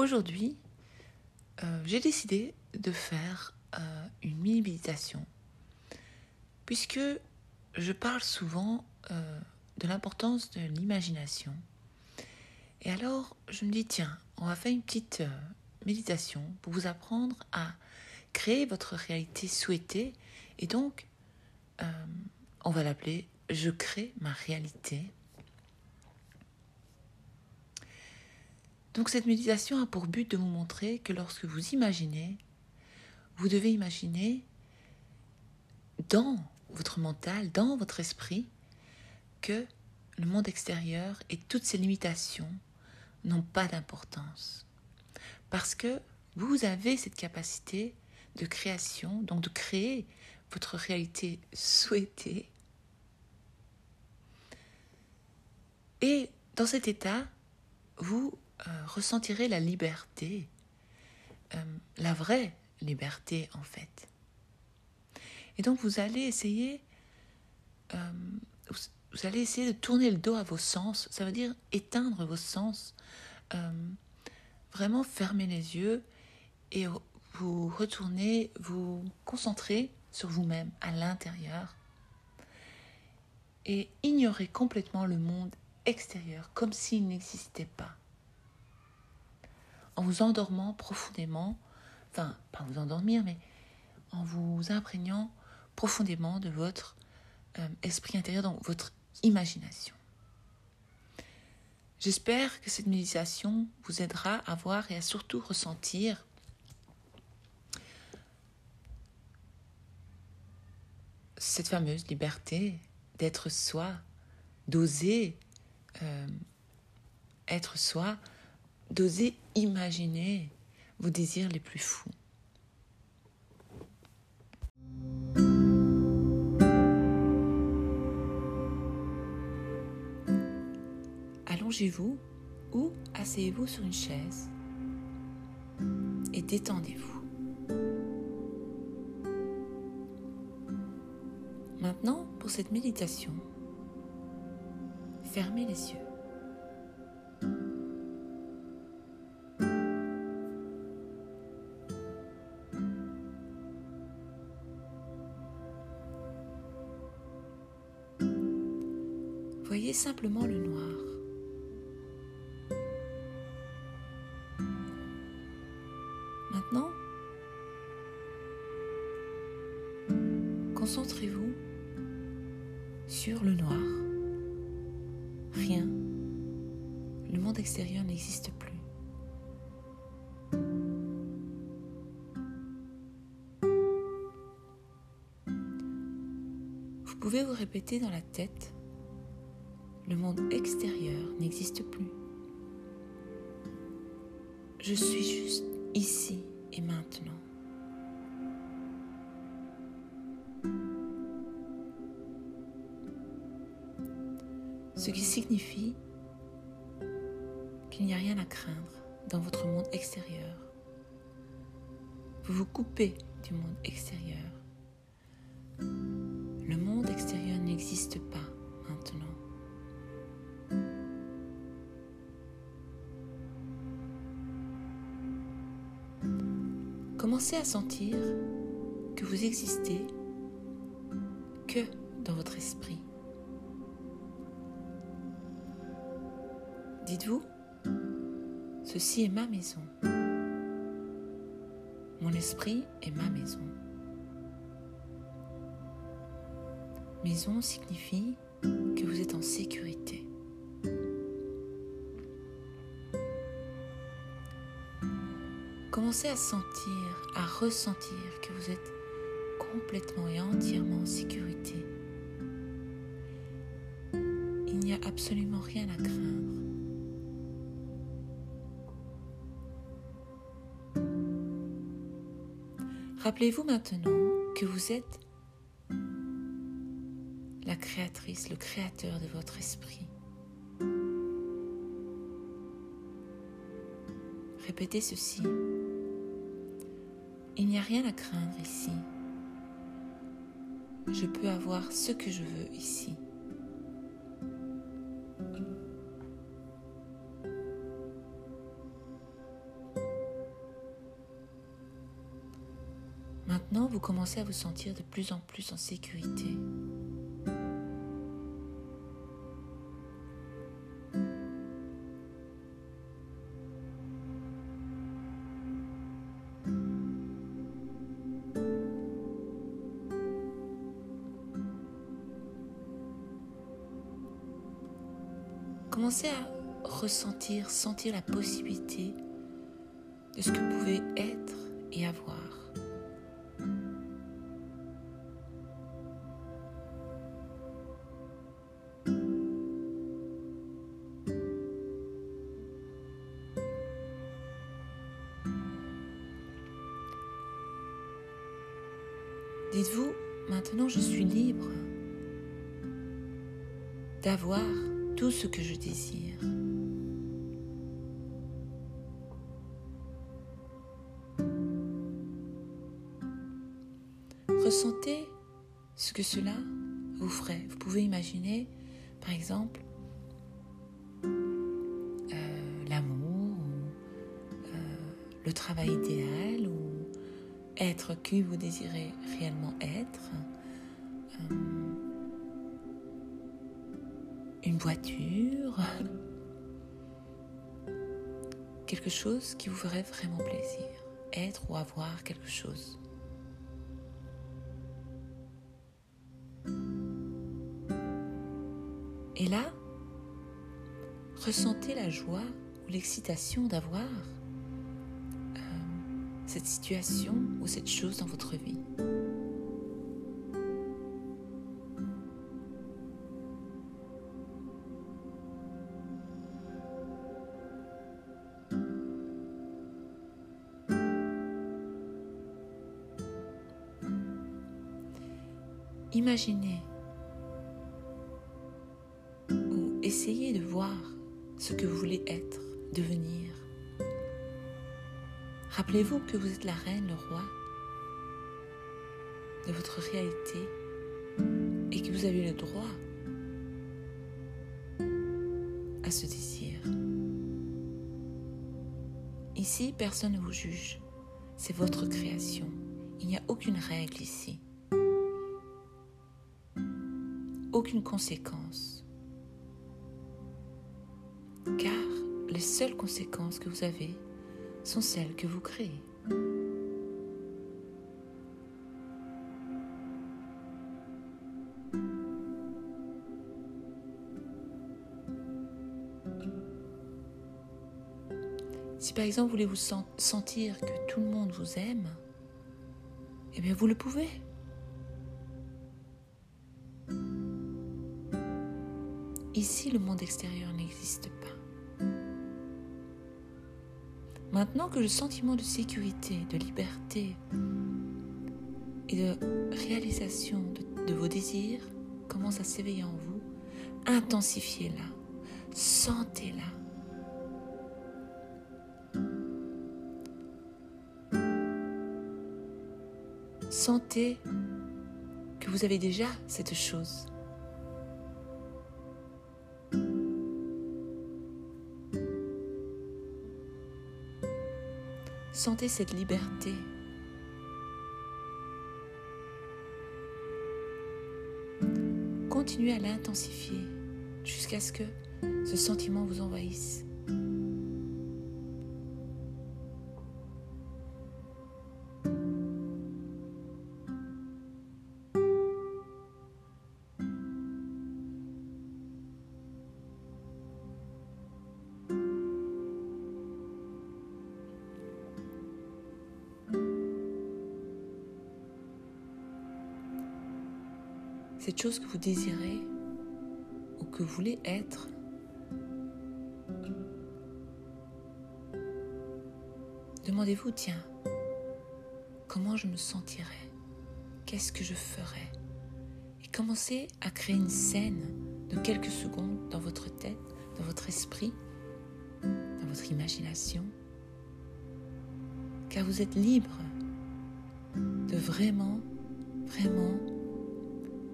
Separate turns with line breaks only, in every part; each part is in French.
aujourd'hui, euh, j'ai décidé de faire euh, une mini méditation puisque je parle souvent euh, de l'importance de l'imagination. Et alors, je me dis, tiens, on va faire une petite méditation pour vous apprendre à créer votre réalité souhaitée. Et donc, on va l'appeler Je crée ma réalité. Donc cette méditation a pour but de vous montrer que lorsque vous imaginez, vous devez imaginer dans votre mental, dans votre esprit, que le monde extérieur et toutes ses limitations n'ont pas d'importance. Parce que vous avez cette capacité de création, donc de créer votre réalité souhaitée. Et dans cet état, vous euh, ressentirez la liberté, euh, la vraie liberté en fait. Et donc vous allez essayer, euh, vous allez essayer de tourner le dos à vos sens, ça veut dire éteindre vos sens, vraiment fermer les yeux et vous retourner, vous concentrer sur vous-même à l'intérieur. Et ignorer complètement le monde extérieur comme s'il n'existait pas en vous endormant profondément, enfin, pas vous endormir, mais en vous imprégnant profondément de votre euh, esprit intérieur, donc votre imagination. J'espère que cette méditation vous aidera à voir et à surtout ressentir cette fameuse liberté d'être soi, d'oser euh, être soi, d'oser imaginer vos désirs les plus fous. Allongez-vous ou asseyez-vous sur une chaise et détendez-vous. Maintenant, pour cette méditation, fermez les yeux. Voyez simplement le noir. Maintenant, concentrez-vous sur le noir. Rien. Le monde extérieur n'existe plus. Vous pouvez vous répéter dans la tête le monde extérieur n'existe plus. Je suis juste ici et maintenant. Ce qui signifie qu'il n'y a rien à craindre dans votre monde extérieur. Vous vous coupez du monde extérieur. Le monde extérieur n'existe pas maintenant. Commencez à sentir que vous existez que dans votre esprit. Dites-vous, ceci est ma maison. Mon esprit est ma maison. Maison signifie que vous êtes en sécurité. Commencez à sentir, à ressentir que vous êtes complètement et entièrement en sécurité. Il n'y a absolument rien à craindre. Rappelez-vous maintenant que vous êtes la créatrice, le créateur de votre esprit. Répétez ceci. Il n'y a rien à craindre ici. Je peux avoir ce que je veux ici. Maintenant, vous commencez à vous sentir de plus en plus en sécurité. Commencez à ressentir, sentir la possibilité de ce que vous pouvez être et avoir. Dites-vous, maintenant je suis libre d'avoir tout ce que je désire. Ressentez ce que cela vous ferait. Vous pouvez imaginer, par exemple, euh, l'amour, ou, euh, le travail idéal, ou être qui vous désirez réellement être. Une voiture, quelque chose qui vous ferait vraiment plaisir, être ou avoir quelque chose. Et là, ressentez la joie ou l'excitation d'avoir euh, cette situation ou cette chose dans votre vie. Imaginez ou essayez de voir ce que vous voulez être, devenir. Rappelez-vous que vous êtes la reine, le roi de votre réalité et que vous avez le droit à ce désir. Ici, personne ne vous juge. C'est votre création. Il n'y a aucune règle ici. Conséquence. Car les seules conséquences que vous avez sont celles que vous créez. Si par exemple vous voulez vous sentir que tout le monde vous aime, eh bien vous le pouvez. Ici, le monde extérieur n'existe pas. Maintenant que le sentiment de sécurité, de liberté et de réalisation de, vos désirs commence à s'éveiller en vous, intensifiez-la, sentez-la. Sentez que vous avez déjà cette chose. Sentez cette liberté. Continuez à l'intensifier jusqu'à ce que ce sentiment vous envahisse. Cette chose que vous désirez ou que vous voulez être. Demandez-vous, tiens, comment je me sentirais? Qu'est-ce que je ferais? Et commencez à créer une scène de quelques secondes dans votre tête, dans votre esprit, dans votre imagination. Car vous êtes libre de vraiment, vraiment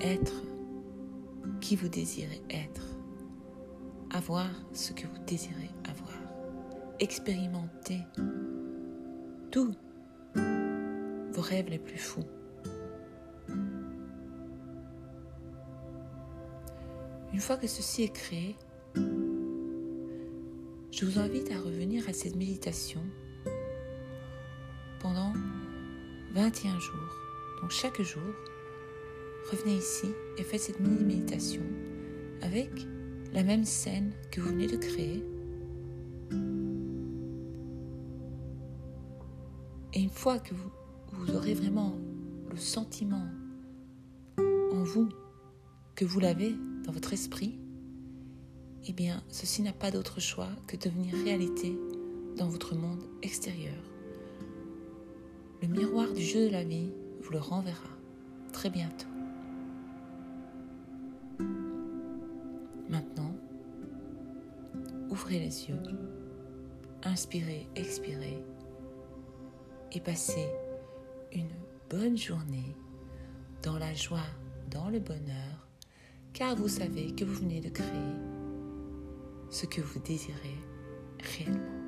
être qui vous désirez être, avoir ce que vous désirez avoir, expérimenter tout vos rêves les plus fous. Une fois que ceci est créé, je vous invite à revenir à cette méditation pendant 21 jours. Donc chaque jour, revenez ici et faites cette mini-méditation avec la même scène que vous venez de créer. Et une fois que vous, vous aurez vraiment le sentiment en vous que vous l'avez dans votre esprit, eh bien, ceci n'a pas d'autre choix que de devenir réalité dans votre monde extérieur. Le miroir du jeu de la vie vous le renverra très bientôt. Ouvrez les yeux, inspirez, expirez et passez une bonne journée dans la joie, dans le bonheur, car vous savez que vous venez de créer ce que vous désirez réellement.